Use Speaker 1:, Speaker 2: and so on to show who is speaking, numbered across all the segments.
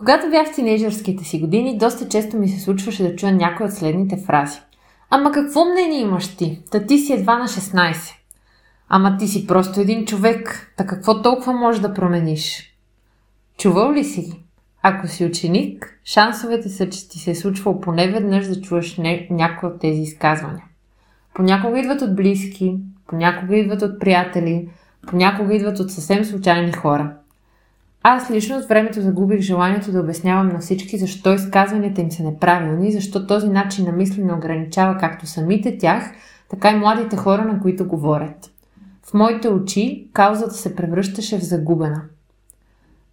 Speaker 1: Когато бях в тинейджърските си години, доста често ми се случваше да чуя някои от следните фрази. Ама какво мнение имаш ти? Та ти си едва на 16. Ама ти си просто един човек. Та какво толкова можеш да промениш? Чувал ли си? Ако си ученик, шансовете са, че ти се е случвало поне веднъж да чуеш не, някои от тези изказвания. Понякога идват от близки, понякога идват от приятели, понякога идват от съвсем случайни хора. Аз лично от времето загубих желанието да обяснявам на всички защо изказванията им са неправилни, защо този начин на мислене ограничава както самите тях, така и младите хора, на които говорят. В моите очи каузата се превръщаше в загубена.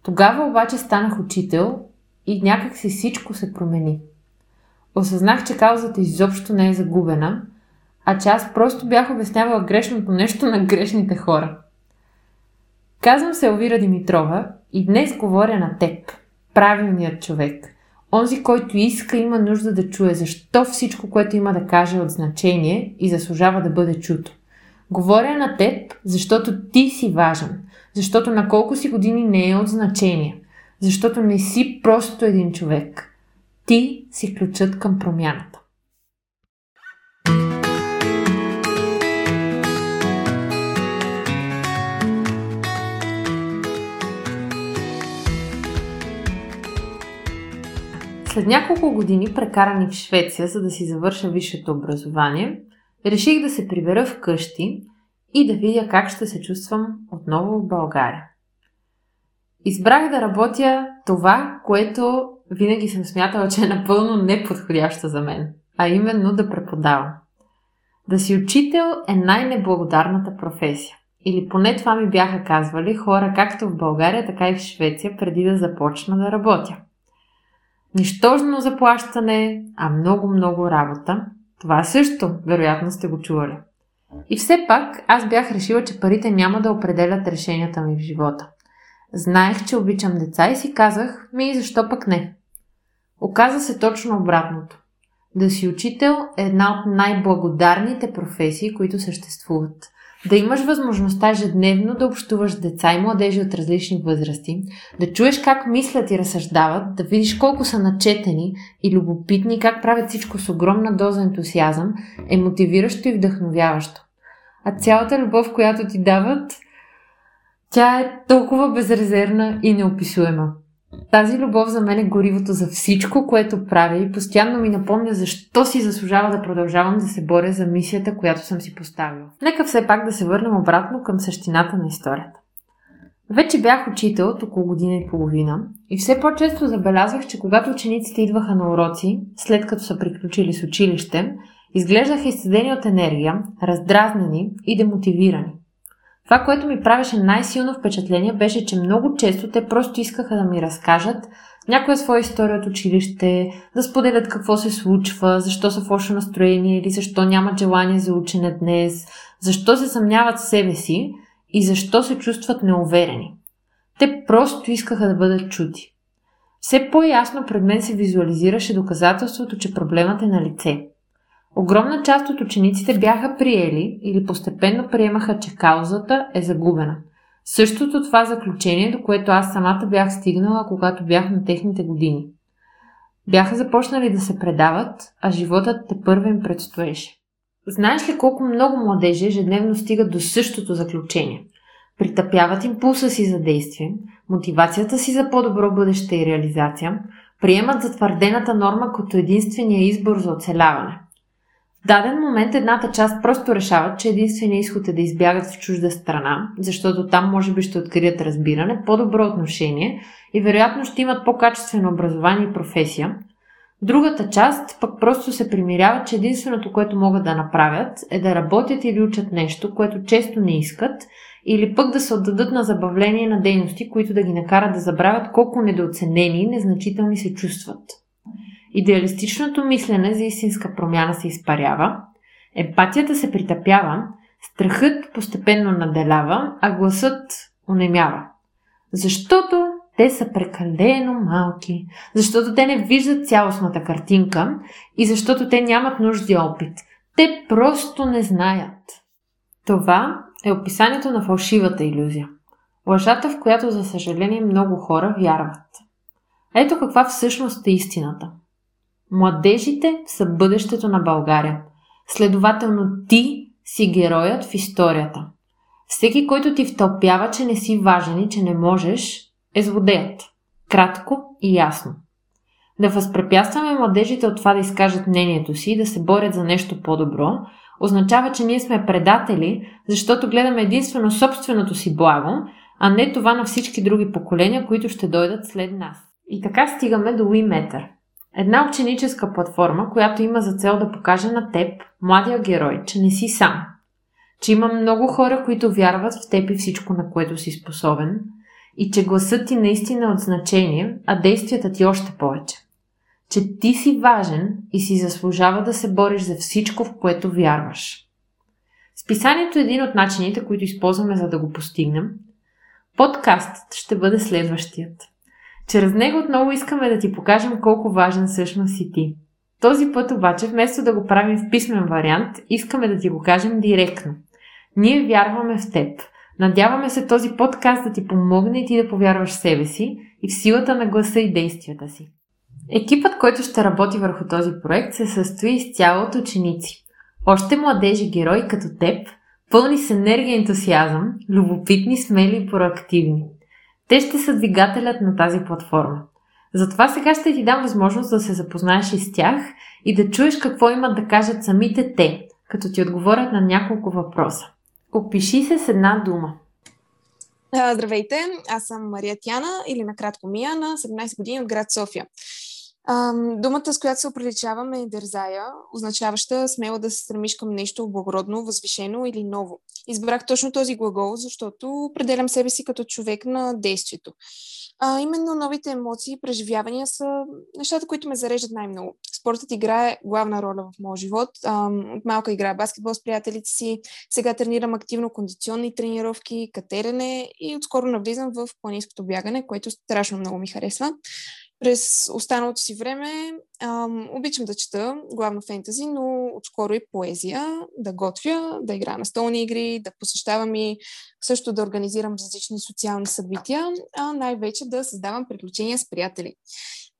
Speaker 1: Тогава обаче станах учител и някак си всичко се промени. Осъзнах, че каузата изобщо не е загубена, а че аз просто бях обяснявала грешното нещо на грешните хора. Казвам се Елвира Димитрова и днес говоря на теб, правилният човек. Онзи, който иска, има нужда да чуе защо всичко, което има да каже е от значение и заслужава да бъде чуто. Говоря на теб, защото ти си важен, защото на колко си години не е от значение, защото не си просто един човек. Ти си ключът към промяната. След няколко години, прекарани в Швеция, за да си завърша висшето образование, реших да се прибера вкъщи и да видя как ще се чувствам отново в България. Избрах да работя това, което винаги съм смятала, че е напълно неподходящо за мен, а именно да преподавам. Да си учител е най-неблагодарната професия. Или поне това ми бяха казвали хора както в България, така и в Швеция, преди да започна да работя. Нищожно заплащане, а много-много работа. Това също, вероятно сте го чували. И все пак аз бях решила, че парите няма да определят решенията ми в живота. Знаех, че обичам деца и си казах, ми и защо пък не? Оказа се точно обратното. Да си учител е една от най-благодарните професии, които съществуват – да имаш възможността ежедневно да общуваш с деца и младежи от различни възрасти, да чуеш как мислят и разсъждават, да видиш колко са начетени и любопитни, как правят всичко с огромна доза ентусиазъм, е мотивиращо и вдъхновяващо. А цялата любов, която ти дават, тя е толкова безрезервна и неописуема. Тази любов за мен е горивото за всичко, което правя и постоянно ми напомня защо си заслужава да продължавам да се боря за мисията, която съм си поставила. Нека все пак да се върнем обратно към същината на историята. Вече бях учител от около година и половина и все по-често забелязвах, че когато учениците идваха на уроци, след като са приключили с училище, изглеждаха изцедени от енергия, раздразнени и демотивирани. Това, което ми правеше най-силно впечатление, беше, че много често те просто искаха да ми разкажат някоя своя история от училище, да споделят какво се случва, защо са в лошо настроение или защо нямат желание за учене днес, защо се съмняват в себе си и защо се чувстват неуверени. Те просто искаха да бъдат чути. Все по-ясно пред мен се визуализираше доказателството, че проблемът е на лице – Огромна част от учениците бяха приели или постепенно приемаха, че каузата е загубена. Същото това заключение, до което аз самата бях стигнала, когато бях на техните години. Бяха започнали да се предават, а животът те първо им предстоеше. Знаеш ли колко много младежи ежедневно стигат до същото заключение? Притъпяват импулса си за действие, мотивацията си за по-добро бъдеще и реализация, приемат затвърдената норма като единствения избор за оцеляване – в даден момент едната част просто решават, че единственият изход е да избягат в чужда страна, защото там може би ще открият разбиране, по-добро отношение и вероятно ще имат по-качествено образование и професия. Другата част пък просто се примиряват, че единственото, което могат да направят е да работят или учат нещо, което често не искат, или пък да се отдадат на забавление на дейности, които да ги накарат да забравят колко недооценени и незначителни се чувстват. Идеалистичното мислене за истинска промяна се изпарява, емпатията се притъпява, страхът постепенно наделява, а гласът онемява. Защото те са прекалено малки, защото те не виждат цялостната картинка и защото те нямат нужди опит. Те просто не знаят. Това е описанието на фалшивата иллюзия. Лъжата, в която, за съжаление, много хора вярват. Ето каква всъщност е истината. Младежите са бъдещето на България. Следователно ти си героят в историята. Всеки, който ти втълпява, че не си важен и че не можеш, е злодеят. Кратко и ясно. Да възпрепятстваме младежите от това да изкажат мнението си и да се борят за нещо по-добро, означава, че ние сме предатели, защото гледаме единствено собственото си благо, а не това на всички други поколения, които ще дойдат след нас. И така стигаме до WeMeter. Една ученическа платформа, която има за цел да покаже на теб, младия герой, че не си сам. Че има много хора, които вярват в теб и всичко, на което си способен. И че гласът ти наистина е от значение, а действията ти още повече че ти си важен и си заслужава да се бориш за всичко, в което вярваш. Списанието е един от начините, които използваме за да го постигнем. Подкастът ще бъде следващият. Чрез него отново искаме да ти покажем колко важен всъщност си ти. Този път обаче, вместо да го правим в писмен вариант, искаме да ти го кажем директно. Ние вярваме в теб. Надяваме се този подкаст да ти помогне и ти да повярваш в себе си и в силата на гласа и действията си. Екипът, който ще работи върху този проект, се състои изцяло от ученици. Още младежи герои като теб, пълни с енергия и ентусиазъм, любопитни, смели и проактивни. Те ще са двигателят на тази платформа. Затова сега ще ти дам възможност да се запознаеш и с тях и да чуеш какво имат да кажат самите те, като ти отговорят на няколко въпроса. Опиши се с една дума.
Speaker 2: Здравейте, аз съм Мария Тяна или накратко Мия на 17 години от град София. Ам, думата, с която се оприличаваме е дързая, означаваща смело да се стремиш към нещо благородно, възвишено или ново. Избрах точно този глагол, защото определям себе си като човек на действието. А, именно новите емоции и преживявания са нещата, които ме зареждат най-много. Спортът играе главна роля в моя живот. А, от малка играя баскетбол с приятелите си, сега тренирам активно кондиционни тренировки, катерене и отскоро навлизам в планинското бягане, което страшно много ми харесва. През останалото си време ам, обичам да чета, главно фентази, но отскоро и поезия, да готвя, да игра на столни игри, да посещавам и също да организирам различни социални събития, а най-вече да създавам приключения с приятели.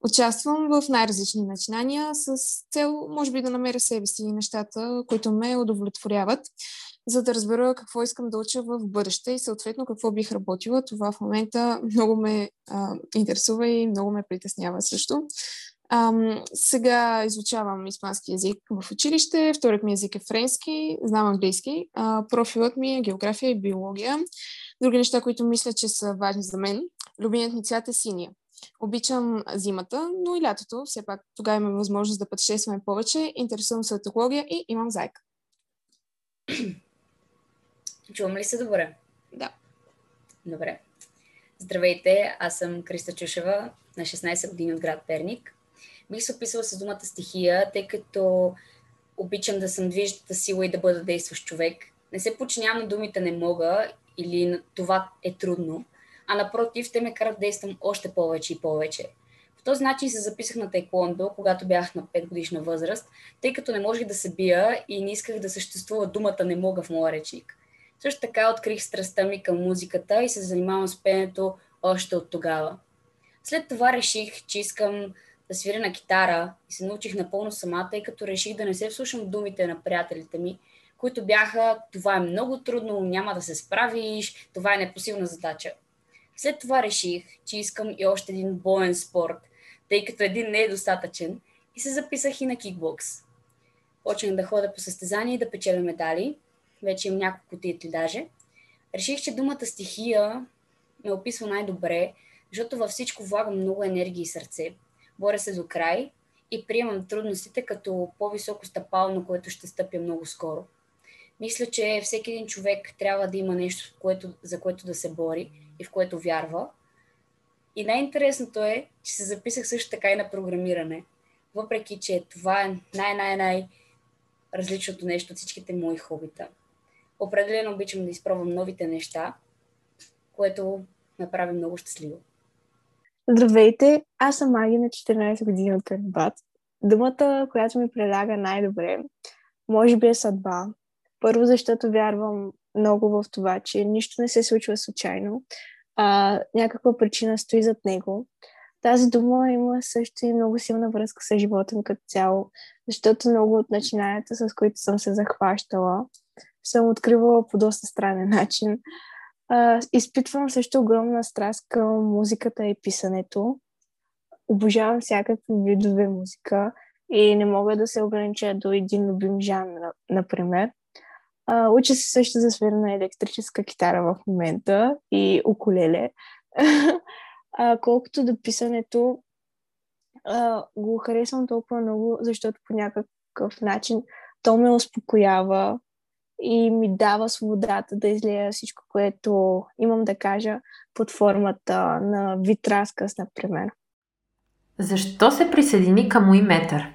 Speaker 2: Участвам в най-различни начинания с цел, може би, да намеря себе си и нещата, които ме удовлетворяват за да разбера какво искам да уча в бъдеще и съответно какво бих работила. Това в момента много ме а, интересува и много ме притеснява също. А, сега изучавам испански язик в училище, вторият ми език е френски, знам английски, а, профилът ми е география и биология. Други неща, които мисля, че са важни за мен. Любимият ми цвят е синия. Обичам зимата, но и лятото. Все пак тогава имам възможност да пътешестваме повече. Интересувам се от екология и имам зайка.
Speaker 3: Чувам ли се добре?
Speaker 2: Да.
Speaker 3: Добре. Здравейте, аз съм Криста Чушева, на 16 години от град Перник. Бих се описала с думата стихия, тъй като обичам да съм движещата сила и да бъда действащ човек. Не се подчинявам на думите не мога или това е трудно, а напротив, те ме карат да действам още повече и повече. По този начин се записах на тайкондо, когато бях на 5 годишна възраст, тъй като не можех да се бия и не исках да съществува думата не мога в моя речник. Също така открих страстта ми към музиката и се занимавам с пенето още от тогава. След това реших, че искам да свиря на китара и се научих напълно сама, тъй като реших да не се вслушам думите на приятелите ми, които бяха това е много трудно, няма да се справиш, това е непосилна задача. След това реших, че искам и още един боен спорт, тъй като един не е достатъчен и се записах и на кикбокс. Почнах да ходя по състезания и да печеля медали, вече имам няколко титли даже. Реших, че думата стихия ме описва най-добре, защото във всичко влагам много енергия и сърце. Боря се до край и приемам трудностите като по-високо стъпало, на което ще стъпя много скоро. Мисля, че всеки един човек трябва да има нещо, което, за което да се бори и в което вярва. И най-интересното е, че се записах също така и на програмиране. Въпреки, че това е най-най-най различното нещо от всичките мои хобита определено обичам да изпробвам новите неща, което ме прави много щастлива.
Speaker 2: Здравейте, аз съм Маги на 14 години от Карбат. Думата, която ми предлага най-добре, може би е съдба. Първо, защото вярвам много в това, че нищо не се случва случайно. А, някаква причина стои зад него.
Speaker 4: тази дума има също и много силна връзка с живота ми като цяло, защото много от начинанията, с които съм се захващала, съм откривала по доста странен начин. Изпитвам също огромна страст към музиката и писането. Обожавам всякакви видове музика и не мога да се огранича до един любим жанр, например. А, уча се също за свиране на електрическа китара в момента и укулеле. колкото до писането, го харесвам толкова много, защото по някакъв начин то ме успокоява и ми дава свободата да излея всичко, което имам да кажа под формата на вид разказ, например.
Speaker 1: Защо се присъедини към Уиметър?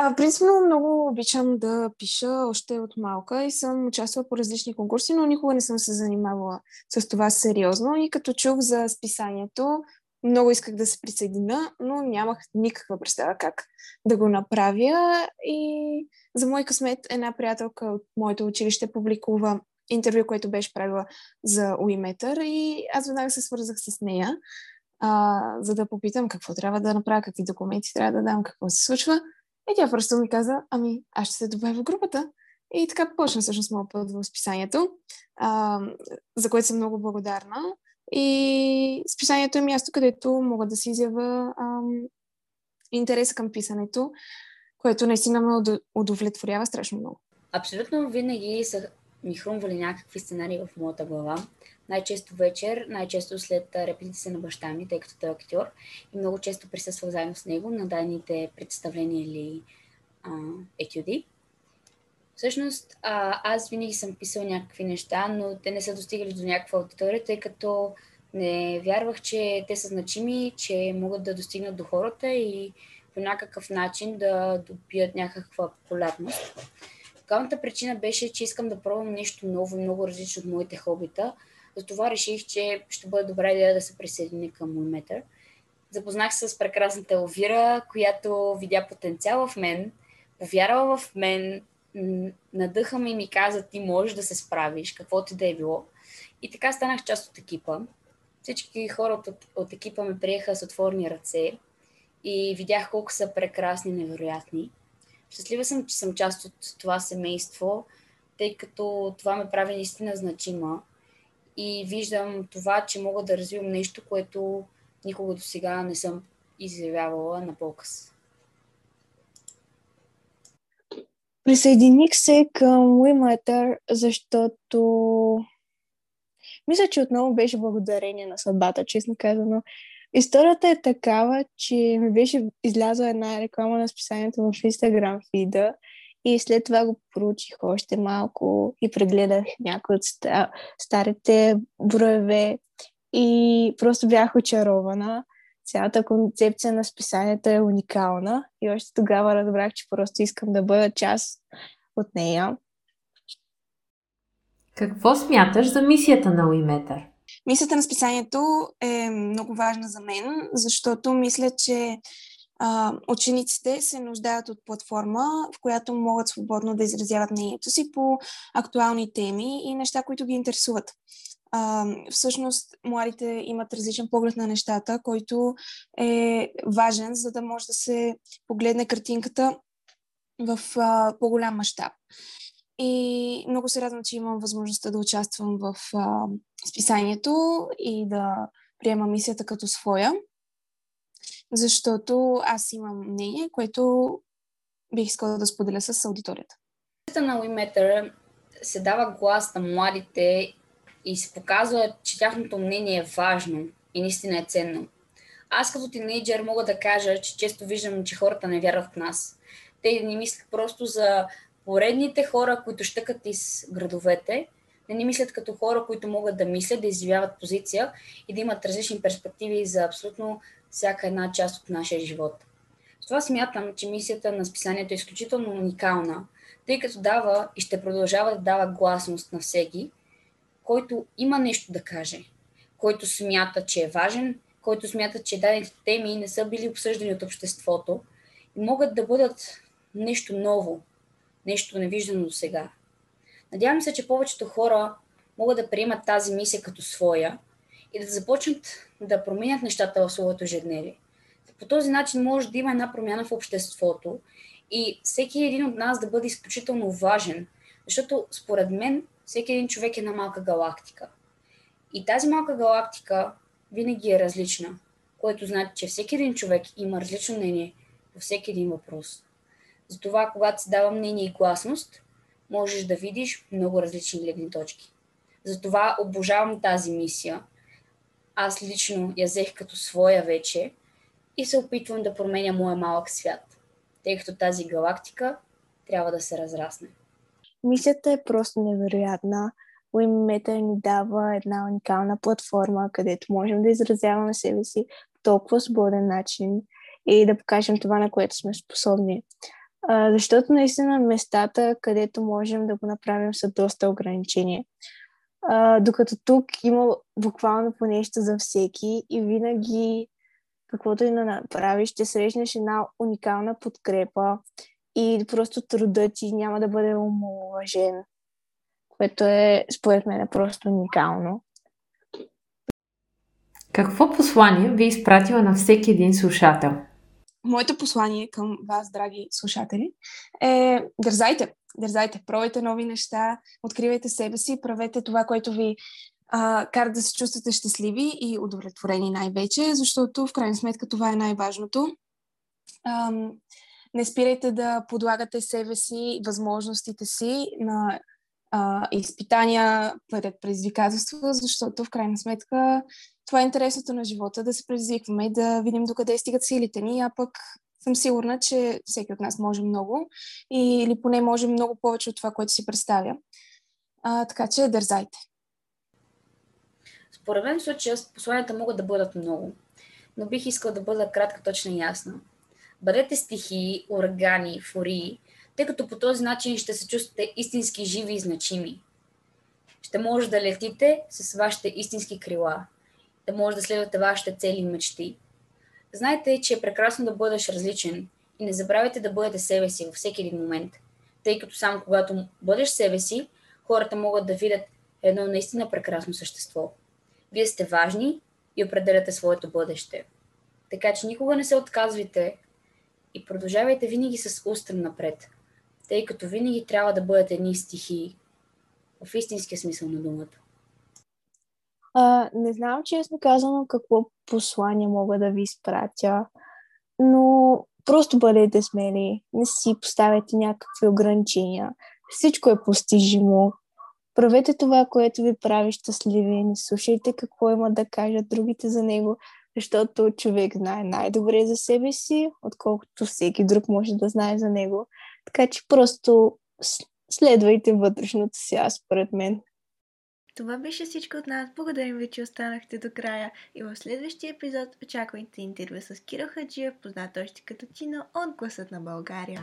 Speaker 2: А, принципно много обичам да пиша още от малка и съм участвала по различни конкурси, но никога не съм се занимавала с това сериозно. И като чух за списанието, много исках да се присъединя, но нямах никаква представа как да го направя. И за мой късмет една приятелка от моето училище публикува интервю, което беше правила за Уиметър и аз веднага се свързах с нея, а, за да попитам какво трябва да направя, какви документи трябва да дам, какво се случва. И тя просто ми каза, ами аз ще се добавя в групата. И така почна всъщност моят път в списанието, а, за което съм много благодарна. И списанието е място, където мога да си изява ам, интереса към писането, което наистина ме удовлетворява страшно много.
Speaker 3: Абсолютно винаги са ми хрумвали някакви сценарии в моята глава. Най-често вечер, най-често след репетиция на баща ми, тъй като той е актьор, и много често присъствах заедно с него на дайните представления или а, етюди. Всъщност, а, аз винаги съм писал някакви неща, но те не са достигали до някаква аудитория, тъй като не вярвах, че те са значими, че могат да достигнат до хората и по някакъв начин да добият някаква популярност. Главната причина беше, че искам да пробвам нещо ново много различно от моите хобита. Затова реших, че ще бъде добра идея да се присъединя към метър. Запознах се с прекрасната Елвира, която видя потенциал в мен, повярвала в мен, надъха ми и ми каза, ти можеш да се справиш, каквото да е било. И така станах част от екипа. Всички хора от, от екипа ме приеха с отворни ръце и видях колко са прекрасни, невероятни. Щастлива съм, че съм част от това семейство, тъй като това ме прави наистина значима и виждам това, че мога да развивам нещо, което никога до сега не съм изявявала на показ.
Speaker 4: Присъединих се към WeMatter, защото мисля, че отново беше благодарение на съдбата, честно казано. Историята е такава, че ми беше излязла една реклама на списанието в Instagram фида и след това го проучих още малко и прегледах някои от старите броеве и просто бях очарована. Цялата концепция на списанието е уникална и още тогава разбрах, че просто искам да бъда част от нея.
Speaker 1: Какво смяташ за мисията на Уиметър?
Speaker 2: Мисията на списанието е много важна за мен, защото мисля, че а, учениците се нуждаят от платформа, в която могат свободно да изразяват мнението си по актуални теми и неща, които ги интересуват. А, всъщност, младите имат различен поглед на нещата, който е важен, за да може да се погледне картинката в а, по-голям мащаб. И много се радвам, че имам възможността да участвам в а, списанието и да приема мисията като своя, защото аз имам мнение, което бих искала да споделя с аудиторията.
Speaker 3: На WeMatter се дава глас на младите и се показва, че тяхното мнение е важно и наистина е ценно. Аз като тинейджър мога да кажа, че често виждам, че хората не вярват в нас. Те не мислят просто за поредните хора, които щъкат из градовете, не ни мислят като хора, които могат да мислят, да изживяват позиция и да имат различни перспективи за абсолютно всяка една част от нашия живот. С това смятам, че мисията на списанието е изключително уникална, тъй като дава и ще продължава да дава гласност на всеки, който има нещо да каже, който смята, че е важен, който смята, че дадените теми не са били обсъждани от обществото и могат да бъдат нещо ново, нещо невиждано до сега. Надявам се, че повечето хора могат да приемат тази мисия като своя и да започнат да променят нещата в своето ежедневие. По този начин може да има една промяна в обществото и всеки един от нас да бъде изключително важен, защото според мен всеки един човек е една малка галактика. И тази малка галактика винаги е различна, което значи, че всеки един човек има различно мнение по всеки един въпрос. Затова, когато се дава мнение и гласност, можеш да видиш много различни гледни точки. Затова обожавам тази мисия. Аз лично я взех като своя вече и се опитвам да променя моя малък свят, тъй като тази галактика трябва да се разрасне.
Speaker 4: Мисията е просто невероятна. Уиммета ни дава една уникална платформа, където можем да изразяваме себе си по толкова свободен начин и да покажем това, на което сме способни. А, защото наистина местата, където можем да го направим, са доста ограничени. Докато тук има буквално по нещо за всеки и винаги каквото и да направиш, ще срещнеш една уникална подкрепа и просто трудът ти няма да бъде омалуважен, което е, според мен, просто уникално.
Speaker 1: Какво послание ви изпратила на всеки един слушател?
Speaker 2: Моето послание към вас, драги слушатели, е дързайте, дързайте, пробайте нови неща, откривайте себе си, правете това, което ви а, кара да се чувствате щастливи и удовлетворени най-вече, защото в крайна сметка това е най-важното. Ам, не спирайте да подлагате себе си, възможностите си на а, изпитания, пред предизвикателства, защото в крайна сметка това е интересното на живота, да се предизвикваме и да видим докъде стигат силите ни, а пък съм сигурна, че всеки от нас може много или поне може много повече от това, което си представя. А, така че дързайте.
Speaker 3: Според мен в случая посланията могат да бъдат много, но бих искал да бъда кратка, точна и ясна. Бъдете стихии, урагани, фурии, тъй като по този начин ще се чувствате истински живи и значими. Ще може да летите с вашите истински крила, да може да следвате вашите цели и мечти. Знайте, че е прекрасно да бъдеш различен и не забравяйте да бъдете себе си във всеки един момент, тъй като само когато бъдеш себе си, хората могат да видят едно наистина прекрасно същество. Вие сте важни и определяте своето бъдеще. Така че никога не се отказвайте и продължавайте винаги с устрем напред, тъй като винаги трябва да бъдете едни стихии, в истинския смисъл на думата.
Speaker 4: А, не знам честно казано какво послание мога да ви изпратя, но просто бъдете смели, не си поставяйте някакви ограничения. Всичко е постижимо. Правете това, което ви прави щастливи. Не слушайте какво има да кажат другите за него, защото човек знае най-добре за себе си, отколкото всеки друг може да знае за него. Така че просто следвайте вътрешното си, аз според мен.
Speaker 5: Това беше всичко от нас. Благодарим ви, че останахте до края. И в следващия епизод очаквайте интервю с Киро Хаджия, познат още като Тино от Гласът на България.